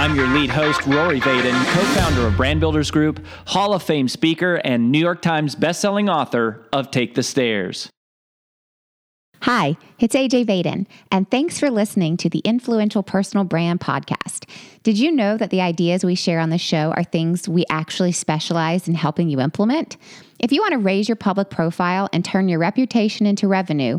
I'm your lead host, Rory Vaden, co founder of Brand Builders Group, Hall of Fame speaker, and New York Times bestselling author of Take the Stairs. Hi, it's AJ Vaden, and thanks for listening to the Influential Personal Brand Podcast. Did you know that the ideas we share on the show are things we actually specialize in helping you implement? If you want to raise your public profile and turn your reputation into revenue,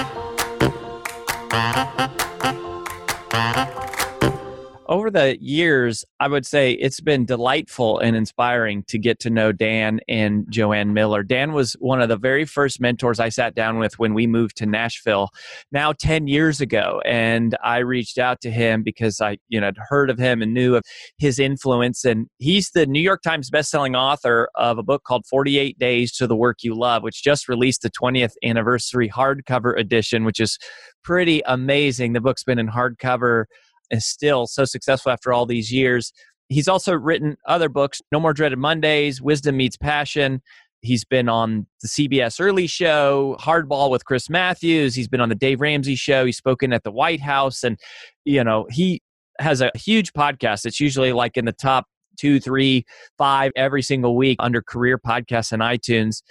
Over the years, I would say it's been delightful and inspiring to get to know Dan and Joanne Miller. Dan was one of the very first mentors I sat down with when we moved to Nashville, now 10 years ago. And I reached out to him because I, you know, had heard of him and knew of his influence. And he's the New York Times bestselling author of a book called 48 Days to the Work You Love, which just released the 20th anniversary hardcover edition, which is pretty amazing. The book's been in hardcover is still so successful after all these years. He's also written other books No More Dreaded Mondays, Wisdom Meets Passion. He's been on the CBS Early Show, Hardball with Chris Matthews. He's been on the Dave Ramsey Show. He's spoken at the White House. And, you know, he has a huge podcast. It's usually like in the top two, three, five every single week under career podcasts and iTunes.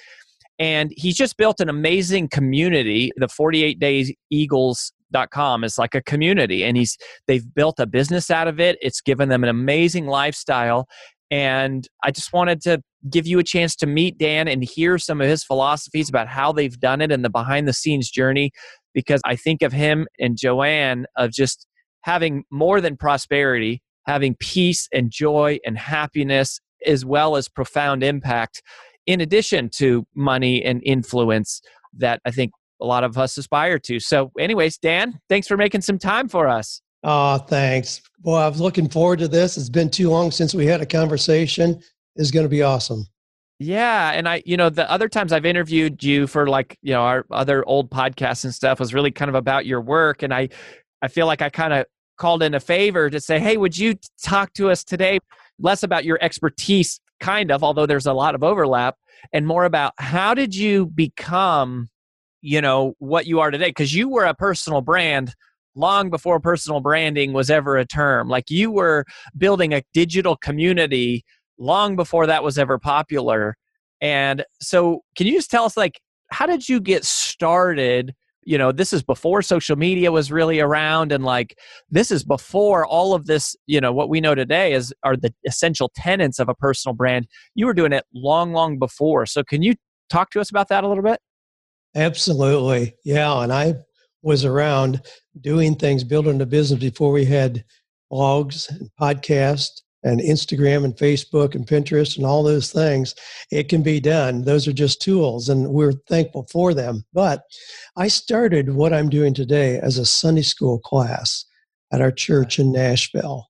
And he's just built an amazing community, the 48 Days Eagles com is like a community and he's they've built a business out of it. It's given them an amazing lifestyle and i just wanted to give you a chance to meet dan and hear some of his philosophies about how they've done it and the behind the scenes journey because i think of him and joanne of just having more than prosperity having peace and joy and happiness as well as profound impact in addition to money and influence that I think a lot of us aspire to. So, anyways, Dan, thanks for making some time for us. Oh, thanks. Boy, I was looking forward to this. It's been too long since we had a conversation. It's going to be awesome. Yeah, and I, you know, the other times I've interviewed you for like, you know, our other old podcasts and stuff was really kind of about your work, and I, I feel like I kind of called in a favor to say, hey, would you talk to us today less about your expertise, kind of, although there's a lot of overlap, and more about how did you become you know what you are today because you were a personal brand long before personal branding was ever a term. Like you were building a digital community long before that was ever popular. And so can you just tell us like how did you get started? You know this is before social media was really around and like this is before all of this you know what we know today is are the essential tenets of a personal brand. You were doing it long long before. So can you talk to us about that a little bit Absolutely. Yeah. And I was around doing things, building a business before we had blogs and podcasts and Instagram and Facebook and Pinterest and all those things. It can be done. Those are just tools and we're thankful for them. But I started what I'm doing today as a Sunday school class at our church in Nashville.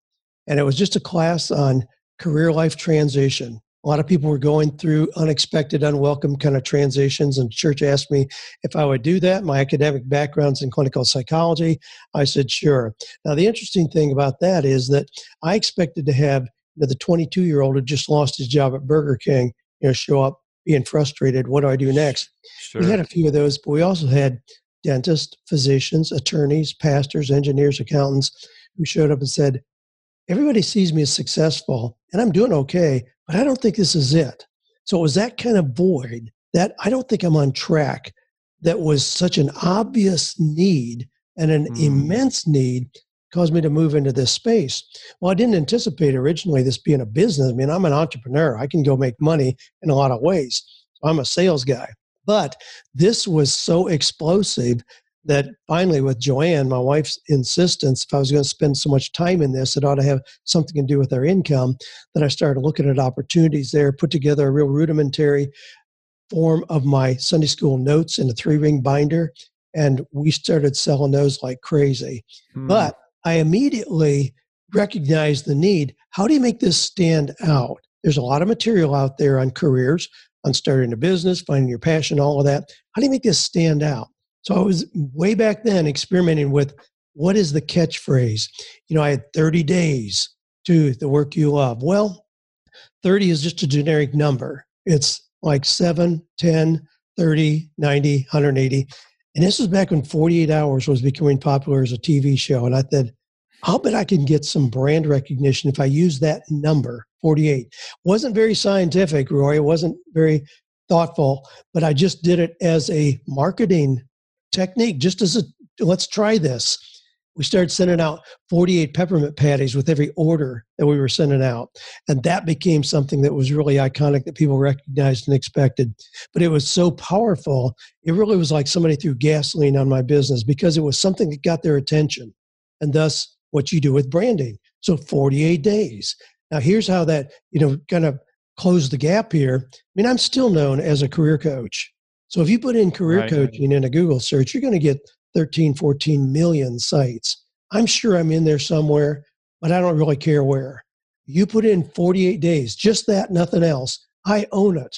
And it was just a class on career life transition a lot of people were going through unexpected, unwelcome kind of transitions, and church asked me if I would do that. My academic background's in clinical psychology. I said, sure. Now, the interesting thing about that is that I expected to have you know, the 22 year old who just lost his job at Burger King, you know, show up being frustrated. What do I do next? Sure. We had a few of those, but we also had dentists, physicians, attorneys, pastors, engineers, accountants who showed up and said, Everybody sees me as successful and I'm doing okay, but I don't think this is it. So it was that kind of void that I don't think I'm on track that was such an obvious need and an mm. immense need caused me to move into this space. Well, I didn't anticipate originally this being a business. I mean, I'm an entrepreneur. I can go make money in a lot of ways. So I'm a sales guy. But this was so explosive that finally, with Joanne, my wife's insistence, if I was going to spend so much time in this, it ought to have something to do with our income, that I started looking at opportunities there, put together a real rudimentary form of my Sunday school notes in a three ring binder, and we started selling those like crazy. Hmm. But I immediately recognized the need. How do you make this stand out? There's a lot of material out there on careers, on starting a business, finding your passion, all of that. How do you make this stand out? So I was way back then experimenting with what is the catchphrase? You know, I had 30 days to the work you love. Well, 30 is just a generic number. It's like 7, 10, 30, 90, 180. And this was back when 48 Hours was becoming popular as a TV show. And I said, I'll bet I can get some brand recognition if I use that number, 48. Wasn't very scientific, Roy. It wasn't very thoughtful, but I just did it as a marketing technique, just as a let's try this. We started sending out 48 peppermint patties with every order that we were sending out. And that became something that was really iconic that people recognized and expected. But it was so powerful, it really was like somebody threw gasoline on my business because it was something that got their attention. And thus, what you do with branding. So 48 days. Now, here's how that, you know, kind of close the gap here. I mean, I'm still known as a career coach. So if you put in career right. coaching in a Google search, you're going to get 13, 14 million sites. I'm sure I'm in there somewhere, but I don't really care where. You put in 48 days, just that, nothing else. I own it.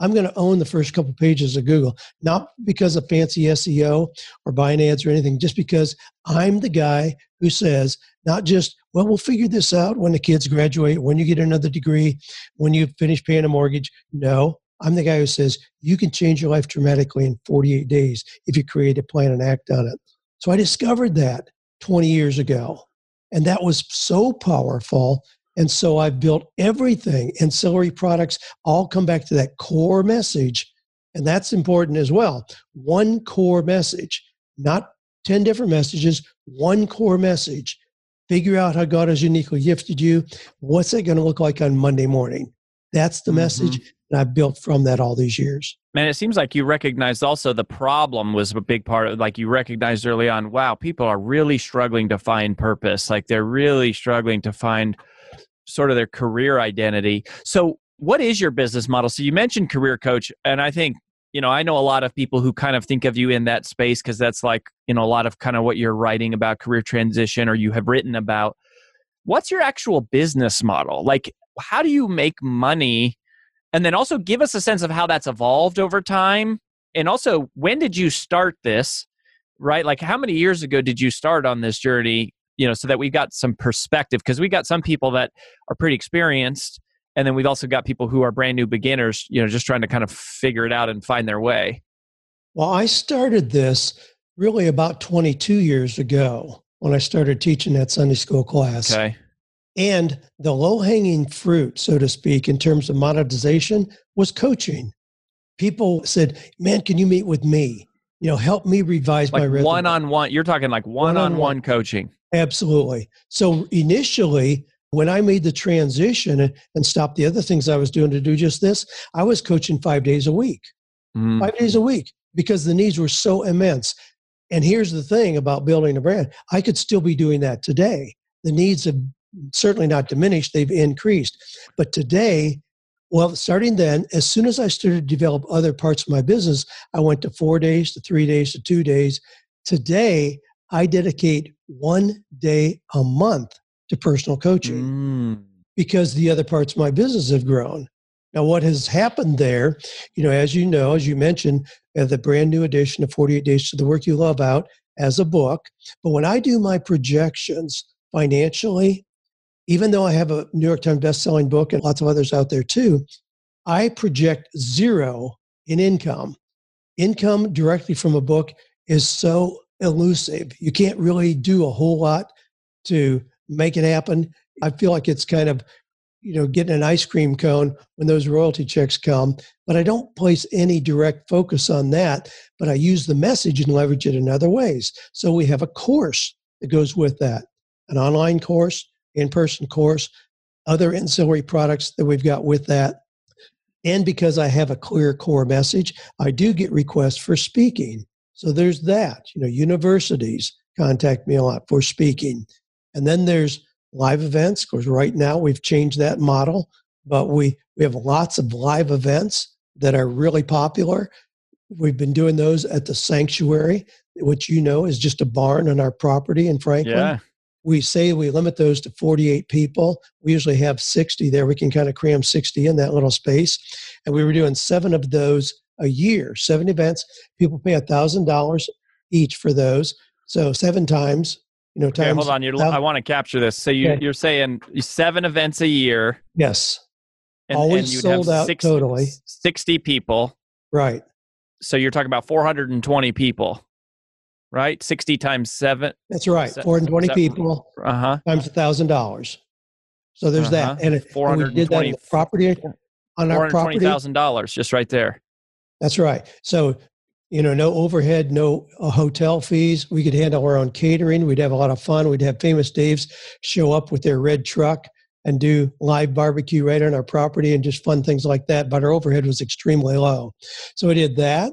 I'm going to own the first couple pages of Google, not because of fancy SEO or buying ads or anything, just because I'm the guy who says, not just, well, we'll figure this out when the kids graduate, when you get another degree, when you finish paying a mortgage. No, I'm the guy who says you can change your life dramatically in 48 days if you create a plan and act on it. So I discovered that 20 years ago. And that was so powerful. And so I've built everything, ancillary products, all come back to that core message. And that's important as well. One core message, not 10 different messages, one core message. Figure out how God has uniquely gifted you. What's it going to look like on Monday morning? That's the mm-hmm. message. And I've built from that all these years. Man, it seems like you recognized also the problem was a big part of like you recognized early on, wow, people are really struggling to find purpose. Like they're really struggling to find sort of their career identity. So what is your business model? So you mentioned career coach, and I think you know, I know a lot of people who kind of think of you in that space because that's like, you know, a lot of kind of what you're writing about career transition or you have written about. What's your actual business model? Like, how do you make money? And then also give us a sense of how that's evolved over time. And also, when did you start this? Right? Like, how many years ago did you start on this journey? You know, so that we've got some perspective because we got some people that are pretty experienced and then we've also got people who are brand new beginners you know just trying to kind of figure it out and find their way well i started this really about 22 years ago when i started teaching that sunday school class. Okay. And the low hanging fruit so to speak in terms of monetization was coaching. People said man can you meet with me? You know help me revise like my resume. one-on-one you're talking like one-on-one. coaching. Absolutely. So initially when I made the transition and stopped the other things I was doing to do just this, I was coaching five days a week, mm. five days a week, because the needs were so immense. And here's the thing about building a brand I could still be doing that today. The needs have certainly not diminished, they've increased. But today, well, starting then, as soon as I started to develop other parts of my business, I went to four days, to three days, to two days. Today, I dedicate one day a month to personal coaching mm. because the other parts of my business have grown. Now, what has happened there, you know, as you know, as you mentioned, uh, the brand new edition of 48 Days to the Work You Love out as a book. But when I do my projections financially, even though I have a New York Times best-selling book and lots of others out there too, I project zero in income. Income directly from a book is so elusive. You can't really do a whole lot to make it happen. I feel like it's kind of, you know, getting an ice cream cone when those royalty checks come. But I don't place any direct focus on that, but I use the message and leverage it in other ways. So we have a course that goes with that an online course, in person course, other ancillary products that we've got with that. And because I have a clear core message, I do get requests for speaking. So there's that. You know, universities contact me a lot for speaking. And then there's live events. Of course, right now we've changed that model, but we, we have lots of live events that are really popular. We've been doing those at the sanctuary, which you know is just a barn on our property in Franklin. Yeah. We say we limit those to 48 people. We usually have 60 there. We can kind of cram 60 in that little space. And we were doing seven of those a year, seven events. People pay a $1,000 each for those. So seven times, you know, Okay, hold on. You're, I want to capture this. So you, Okay. you're saying seven events a year, Yes, and, Always and you'd sold have out 60, totally. 60 people. right. So you're talking about 420 people, right? 60 times seven. That's right. 420 se- people Uh huh. times a $1,000. So there's Uh-huh. that. And, it, and we did that in the property on our property. $420,000 just right there. That's right. So, you know, no overhead, no uh, hotel fees. We could handle our own catering. We'd have a lot of fun. We'd have Famous Dave's show up with their red truck and do live barbecue right on our property and just fun things like that. But our overhead was extremely low. So we did that.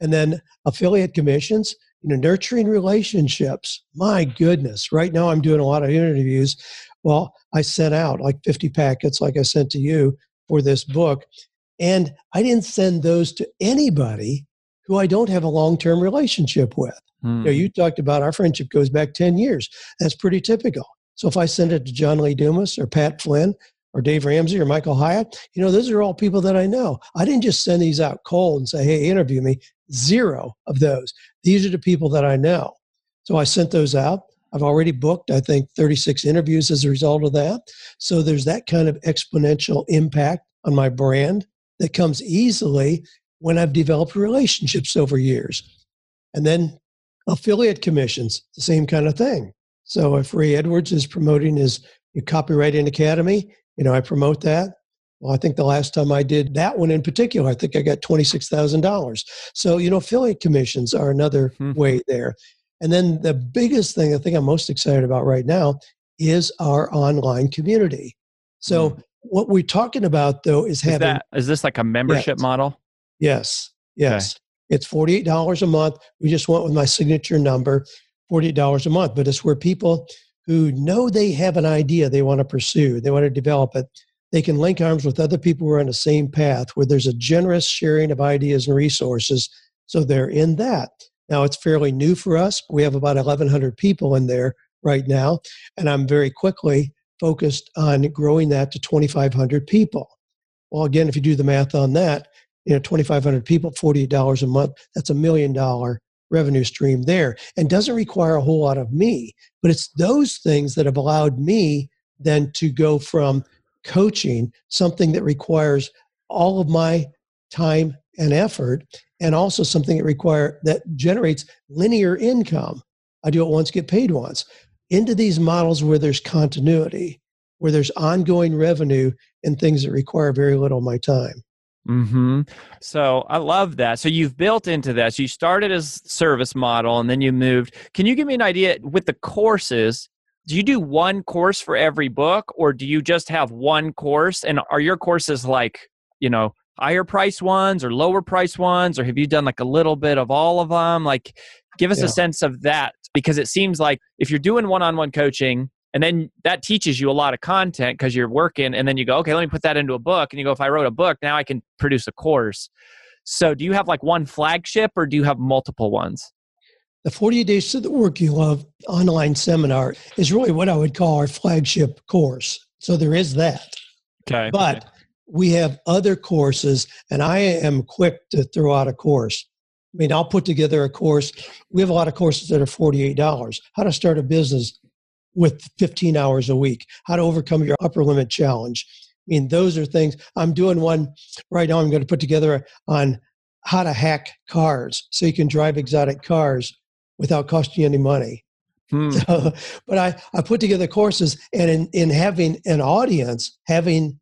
And then affiliate commissions, you know, nurturing relationships. My goodness. Right now I'm doing a lot of interviews. Well, I sent out like 50 packets, like I sent to you for this book. And I didn't send those to anybody who I don't have a long term relationship with. Hmm. You know, you talked about our friendship goes back 10 years. That's pretty typical. So if I send it to John Lee Dumas or Pat Flynn or Dave Ramsey or Michael Hyatt, you know, those are all people that I know. I didn't just send these out cold and say, hey, interview me. Zero of those. These are the people that I know. So I sent those out. I've already booked, I think, 36 interviews as a result of that. So there's that kind of exponential impact on my brand that comes easily when I've developed relationships over years. And then affiliate commissions, the same kind of thing. So if Ray Edwards is promoting his copywriting academy, you know, I promote that. Well, I think the last time I did that one in particular, I think I got $26,000. So, you know, affiliate commissions are another Hmm. way there. And then the biggest thing I think I'm most excited about right now is our online community. So, what we're talking about though is Is having that is this like a membership Yes. model? Yes, yes. It's $48 a month. We just went with my signature number, $48 a month. But it's where people who know they have an idea they want to pursue, they want to develop it, they can link arms with other people who are on the same path where there's a generous sharing of ideas and resources. So they're in that. Now it's fairly new for us. We have about 1,100 people in there right now. And I'm very quickly focused on growing that to 2,500 people. Well, again, if you do the math on that, you know, 2,500 people, $48 a month, that's a million dollar revenue stream there and doesn't require a whole lot of me. But it's those things that have allowed me then to go from coaching, something that requires all of my time and effort, and also something that require that generates linear income. I do it once, get paid once. Into these models where there's continuity, where there's ongoing revenue and things that require very little of my time. Hmm So I love that. So you've built into this. You started as service model and then you moved. Can you give me an idea with the courses? Do you do one course for every book or do you just have one course? And are your courses like, you know, higher price ones or lower price ones? Or have you done like a little bit of all of them? Like, give us Yeah. a sense of that because it seems like if you're doing one on one coaching, and then that teaches you a lot of content because you're working and then you go okay let me put that into a book and you go if i wrote a book now i can produce a course so do you have like one flagship or do you have multiple ones The 48 Days to the Work You Love online seminar is really what I would call our flagship course. So there is that. okay But we have other courses, and I am quick to throw out a course. I mean, I'll put together a course. We have a lot of courses that are $48. How to start a business with 15 hours a week, how to overcome your upper limit challenge. I mean, those are things. I'm doing one right now, I'm going to put together on how to hack cars so you can drive exotic cars without costing you any money. Hmm. So, but I, I put together courses and in, in having an audience, having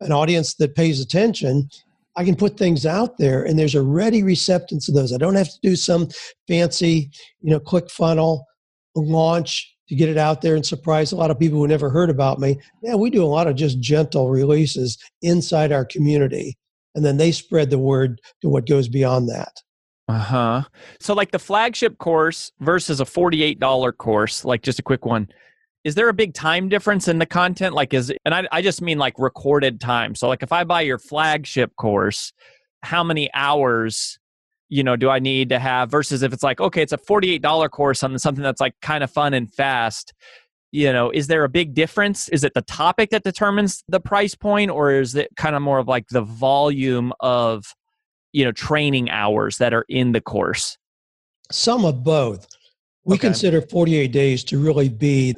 an audience that pays attention, I can put things out there and there's a ready receptance of those. I don't have to do some fancy, you know, click funnel launch to get it out there and surprise a lot of people who never heard about me. Yeah, we do a lot of just gentle releases inside our community. and then they spread the word to what goes beyond that. Uh huh. So, like the flagship course versus a $48 course, like just a quick one, is there a big time difference in the content? Like, is, and I, I just mean like recorded time. So, like if I buy your flagship course, how many hours you know do i need to have versus if it's like okay it's a $48 course on something that's like kind of fun and fast you know is there a big difference? Is it the topic that determines the price point or is it kind of more of like the volume of you know training hours that are in the course? Some of both. We okay. consider 48 days to really be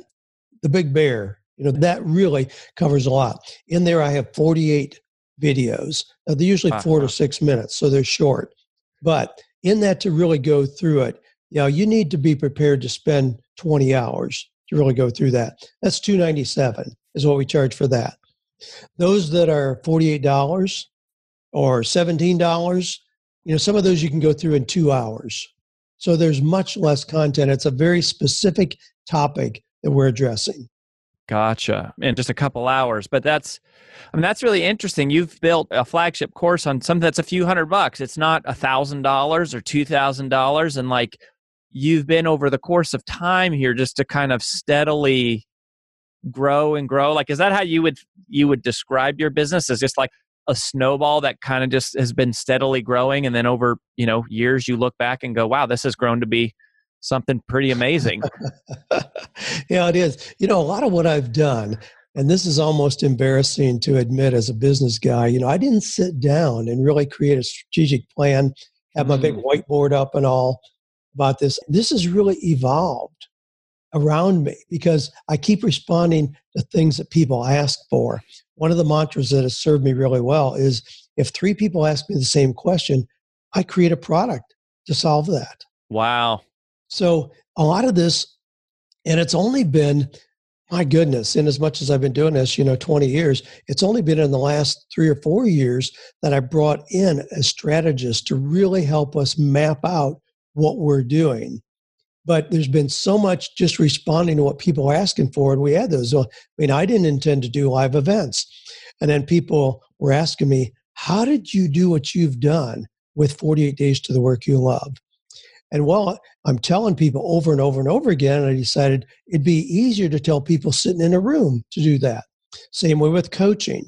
the big bear. You know that really covers a lot. In there i have 48 videos. Now, they're usually uh-huh. four to six minutes so they're short but in that to really go through it you know you need to be prepared to spend 20 hours to really go through that that's 297 is what we charge for that those that are $48 or $17. You know, some of those you can go through in two hours. So there's much less content. It's a very specific topic that we're addressing. Gotcha. In just a couple hours. But that's, I mean, that's really interesting. You've built a flagship course on something that's a few hundred bucks. It's not a thousand dollars or two thousand dollars. And like you've been over the course of time here just to kind of steadily grow and grow. Like, is that how you would you would describe your business? As just like a snowball that kind of just has been steadily growing and then over you know years you look back and go wow this has grown to be something pretty amazing yeah it is you know a lot of what i've done and this is almost embarrassing to admit as a business guy you know i didn't sit down and really create a strategic plan have my mm. big whiteboard up and all about this this has really evolved around me because I keep responding to things that people ask for. One of the mantras that has served me really well is if three people ask me the same question, I create a product to solve that. Wow. So a lot of this, and it's only been, my goodness, in as much as I've been doing this, you know, 20 years, it's only been in the last three or four years that I brought in a strategist to really help us map out what we're doing. But there's been so much just responding to what people are asking for and we had those uh, i mean i didn't intend to do live events. And then people were asking me how did you do what you've done with 48 days to the work you love and well i'm telling people over and over and over again i decided it'd be easier to tell people sitting in a room to do that same way with coaching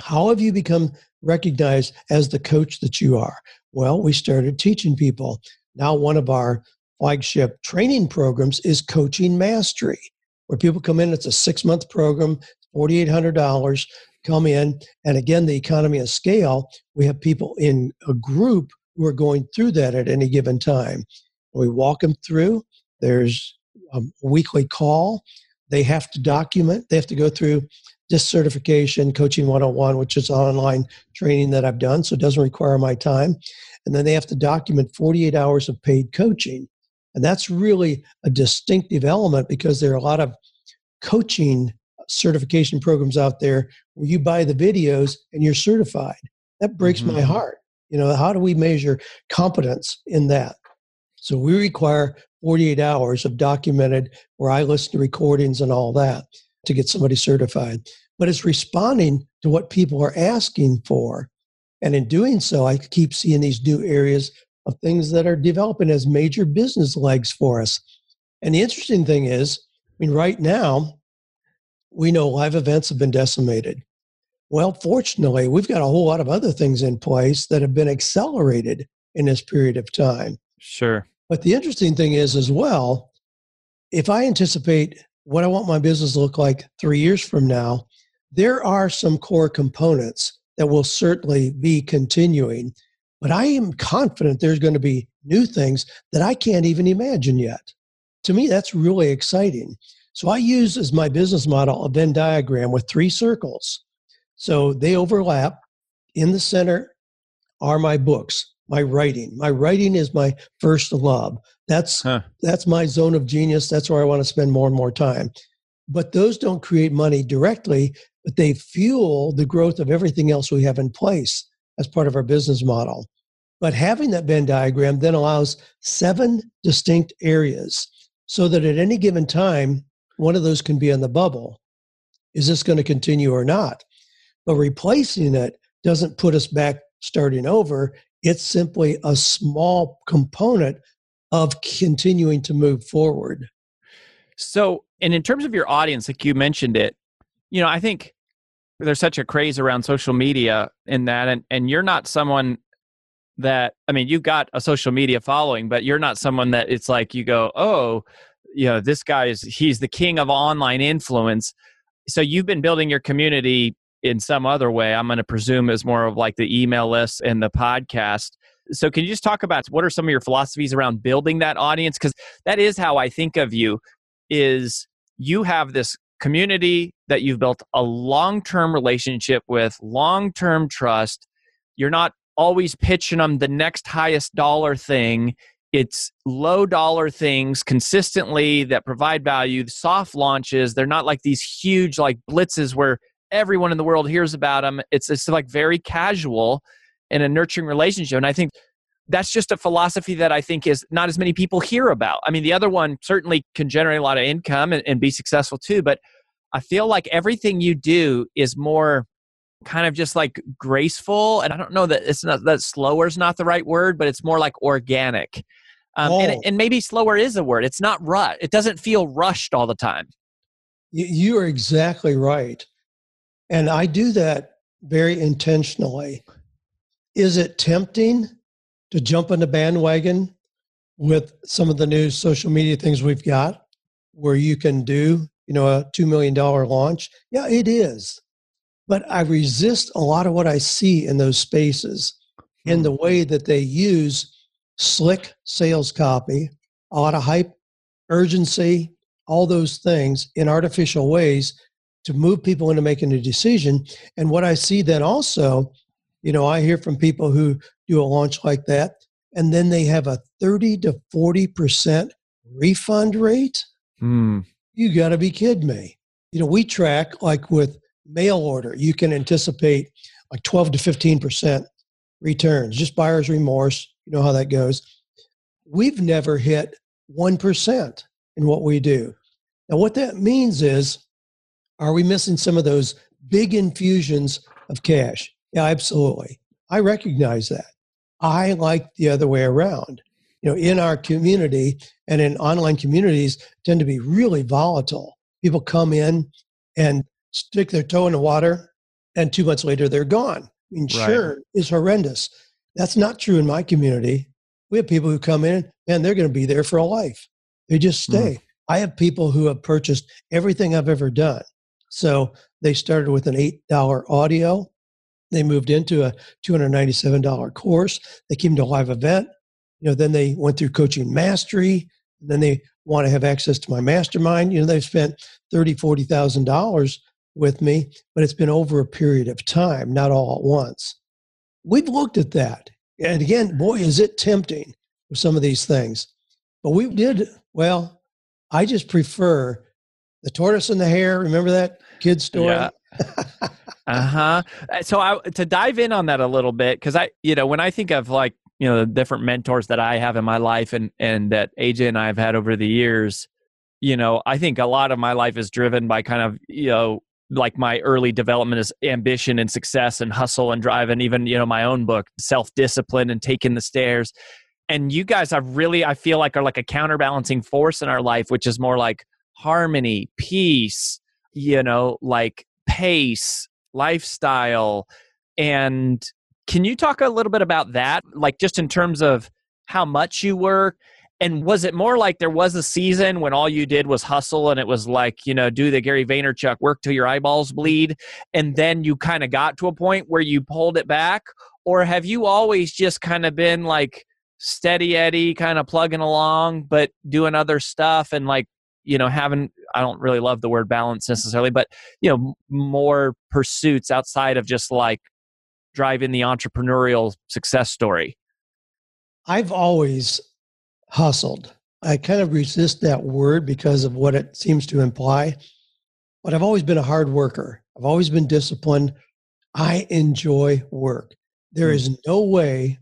how have you become recognized as the coach that you are well we started teaching people now one of our flagship training programs is Coaching Mastery, where people come in. It's a six month program, $4,800, come in. And again, the economy of scale, we have people in a group who are going through that at any given time. We walk them through. There's a weekly call. They have to document, they have to go through this certification, Coaching 101, which is online training that I've done, so it doesn't require my time. And then they have to document 48 hours of paid coaching. And that's really a distinctive element because there are a lot of coaching certification programs out there where you buy the videos and you're certified. That breaks mm-hmm. my heart. You know, how do we measure competence in that? So we require 48 hours of documented where I listen to recordings and all that to get somebody certified. But it's responding to what people are asking for. And in doing so, I keep seeing these new areas of things that are developing as major business legs for us. And the interesting thing is, I mean, right now, we know live events have been decimated. Well, fortunately, we've got a whole lot of other things in place that have been accelerated in this period of time. Sure. But the interesting thing is, as well, if I anticipate what I want my business to look like three years from now, there are some core components that will certainly be continuing but I am confident there's going to be new things that I can't even imagine yet. To me, that's really exciting. So I use as my business model a Venn diagram with three circles. So they overlap. In the center are my books, my writing. My writing is my first love. That's huh. that's my zone of genius. That's where I want to spend more and more time. But those don't create money directly, but they fuel the growth of everything else we have in place as part of our business model. But having that Venn diagram then allows seven distinct areas so that at any given time, one of those can be on the bubble. Is this going to continue or not? But replacing it doesn't put us back starting over. It's simply a small component of continuing to move forward. So, and in terms of your audience, like you mentioned it, you know, I think there's such a craze around social media in that, and, and you're not someone that, I mean, you've got a social media following, but you're not someone that it's like you go, oh, you know, this guy is, he's the king of online influence. So you've been building your community in some other way. I'm going to presume is more of like the email list and the podcast. So, can you just talk about what are some of your philosophies around building that audience? Because that is how I think of you. Is you have this community that you've built a long-term relationship with, long-term trust. You're not always pitching them the next highest dollar thing. It's low dollar things consistently that provide value. Soft launches, they're not like these huge like blitzes where everyone in the world hears about them. It's it's like very casual in a nurturing relationship. And I think that's just a philosophy that I think is not as many people hear about. I mean, the other one certainly can generate a lot of income and, and be successful too, but I feel like everything you do is more kind of just like graceful. And I don't know that it's not that slower is not the right word, but it's more like organic. Um, oh. and, and maybe slower is a word. It's not rut. It doesn't feel rushed all the time. You are exactly right. And I do that very intentionally. Is it tempting to jump on the bandwagon with some of the new social media things we've got where you can do, you know, a $2 million launch? Yeah, it is. But I resist a lot of what I see in those spaces in the hmm. way that they use slick sales copy, a lot of hype, urgency, all those things in artificial ways to move people into making a decision. And what I see then also, you know, I hear from people who do a launch like that, and then they have a 30 to 40% refund rate. Mm. You got to be kidding me. You know, we track like with mail order, you can anticipate like 12 to 15% returns, just buyer's remorse. You know how that goes. We've never hit 1% in what we do. Now, what that means is are we missing some of those big infusions of cash? Yeah, absolutely. I recognize that. I like the other way around. You know, in our community and in online communities tend to be really volatile. People come in and stick their toe in the water, and two months later they're gone. I mean, right. churn is horrendous. That's not true in my community. We have people who come in and they're going to be there for a life. They just stay. Mm. I have people who have purchased everything I've ever done. So they started with an $8 audio. They moved into a $297 course. They came to a live event. You know, then they went through coaching mastery. then they want to have access to my mastermind. You know, they've spent thirty, forty thousand dollars with me, but it's been over a period of time, not all at once. We've looked at that. And again, boy, is it tempting with some of these things. But we did, well, I just prefer the tortoise and the hare. Remember that kid story? Yeah. uh-huh. Uh, so I to dive in on that a little bit cuz I you know when I think of like you know the different mentors that I have in my life and and that AJ and I have had over the years, you know, I think a lot of my life is driven by kind of, you know, like my early development is ambition and success and hustle and drive and even, you know, my own book, self-discipline and taking the stairs. And you guys are really I feel like are like a counterbalancing force in our life, which is more like harmony, peace, you know, like pace, lifestyle. And can you talk a little bit about that? Like just in terms of how much you work? And was it more like there was a season when all you did was hustle and it was like, you know, do the Gary Vaynerchuk work till your eyeballs bleed? And then you kind of got to a point where you pulled it back? Or have you always just kind of been like steady Eddie, kind of plugging along, but doing other stuff and like you know having i don't really love the word balance necessarily but you know more pursuits outside of just like driving the entrepreneurial success story. I've always hustled. I kind of resist that word because of what it seems to imply but i've always been a hard worker. I've always been disciplined. I enjoy work. There is mm. no way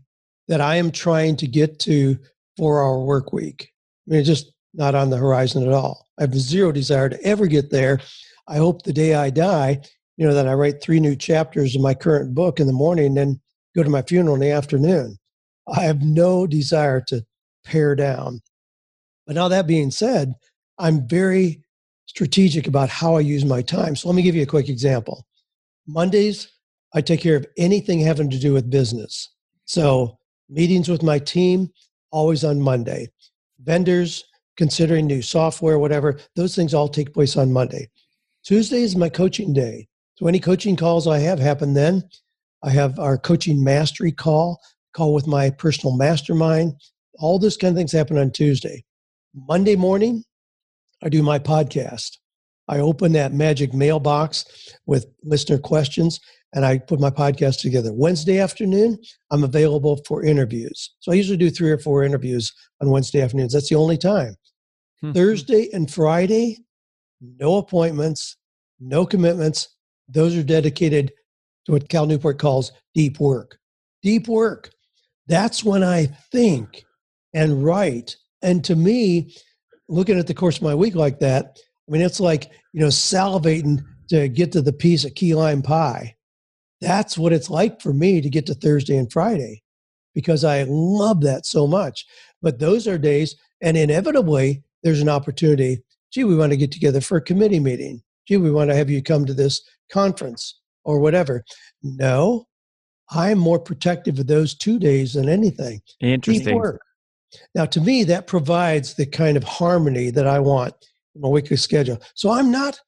that i am trying to get to four hour work week. I mean just not on the horizon at all. I have zero desire to ever get there. I hope the day I die, you know, that I write three new chapters in my current book in the morning, and go to my funeral in the afternoon. I have no desire to pare down. But now that being said, I'm very strategic about how I use my time. So let me give you a quick example. Mondays, I take care of anything having to do with business. So meetings with my team, always on Monday. Vendors, considering new software, whatever, those things all take place on Monday. Tuesday is my coaching day. So any coaching calls I have happen then. I have our coaching mastery call, call with my personal mastermind. All this kind of things happen on Tuesday. Monday morning, I do my podcast. I open that magic mailbox with listener questions and I put my podcast together. Wednesday afternoon, I'm available for interviews. So I usually do three or four interviews on Wednesday afternoons. That's the only time. Hmm. Thursday and Friday, no appointments, no commitments. Those are dedicated to what Cal Newport calls deep work. Deep work. That's when I think and write. And to me, looking at the course of my week like that, I mean, it's like, you know, salivating to get to the piece of key lime pie. That's what it's like for me to get to Thursday and Friday because I love that so much. But those are days, and inevitably, there's an opportunity. Gee, we want to get together for a committee meeting. Gee, we want to have you come to this conference or whatever. No, I'm more protective of those two days than anything. Interesting. Now, to me, that provides the kind of harmony that I want in my weekly schedule. So I'm not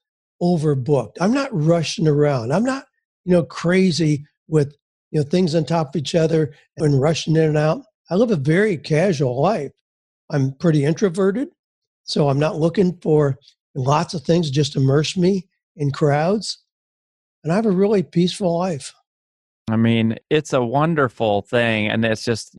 overbooked. I'm not rushing around. I'm not, you know, crazy with you know things on top of each other and rushing in and out. I live a very casual life. I'm pretty introverted, so I'm not looking for lots of things just immerse me in crowds. And I have a really peaceful life. I mean, it's a wonderful thing. And it's just,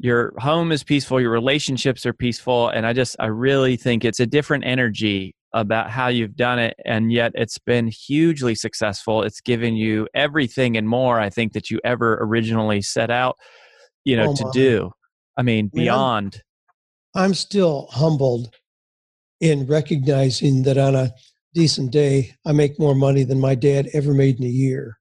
your home is peaceful, your relationships are peaceful. And I just, I really think it's a different energy about how you've done it. And yet it's been hugely successful. It's given you everything and more, I think, that you ever originally set out, you know, oh to do. I mean, beyond. I'm, I'm still humbled in recognizing that on a decent day, I make more money than my dad ever made in a year.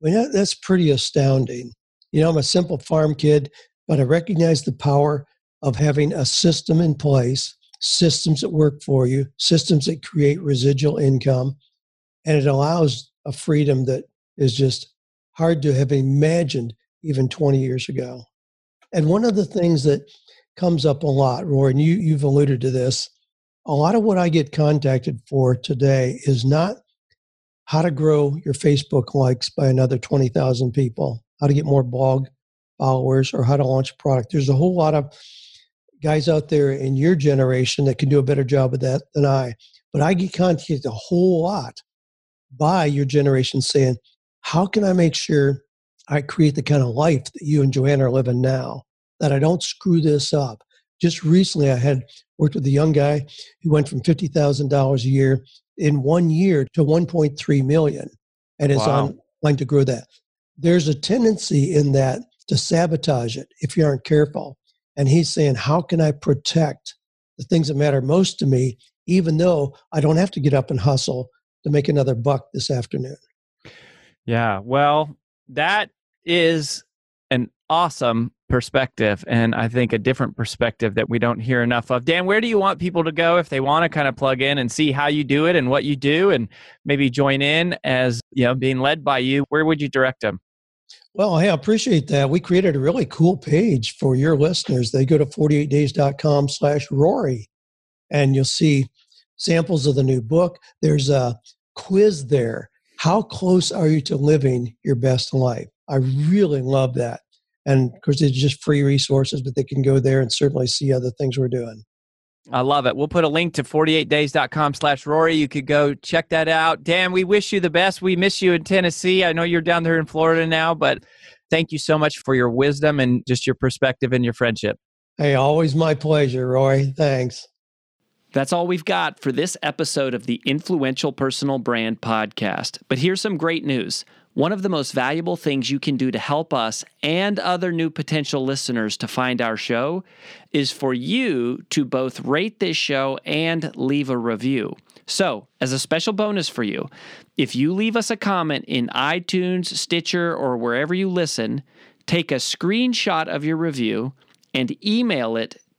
I mean, that, that's pretty astounding. You know, I'm a simple farm kid, but I recognize the power of having a system in place, systems that work for you, systems that create residual income, and it allows a freedom that is just hard to have imagined even 20 years ago. And one of the things that comes up a lot, Roy, and you, you've alluded to this, a lot of what I get contacted for today is not how to grow your Facebook likes by another 20,000 people, how to get more blog followers, or how to launch a product. There's a whole lot of guys out there in your generation that can do a better job of that than I. But I get contacted a whole lot by your generation saying, How can I make sure I create the kind of life that you and Joanne are living now? That I don't screw this up. Just recently, I had worked with a young guy who went from $50,000 a year in one year to 1.3 million and is wow. on line to grow that. There's a tendency in that to sabotage it if you aren't careful. And he's saying, How can I protect the things that matter most to me, even though I don't have to get up and hustle to make another buck this afternoon? Yeah, well, that is an awesome perspective and I think a different perspective that we don't hear enough of. Dan, where do you want people to go if they want to kind of plug in and see how you do it and what you do and maybe join in as, you know, being led by you? Where would you direct them? Well, hey, I appreciate that. We created a really cool page for your listeners. They go to 48days.com slash Rory and you'll see samples of the new book. There's a quiz there. How close are you to living your best life? I really love that. And of course, it's just free resources, but they can go there and certainly see other things we're doing. I love it. We'll put a link to 48days.com slash Rory. You could go check that out. Dan, we wish you the best. We miss you in Tennessee. I know you're down there in Florida now, but thank you so much for your wisdom and just your perspective and your friendship. Hey, always my pleasure, Roy. Thanks. That's all we've got for this episode of the Influential Personal Brand Podcast. But here's some great news. One of the most valuable things you can do to help us and other new potential listeners to find our show is for you to both rate this show and leave a review. So, as a special bonus for you, if you leave us a comment in iTunes, Stitcher, or wherever you listen, take a screenshot of your review and email it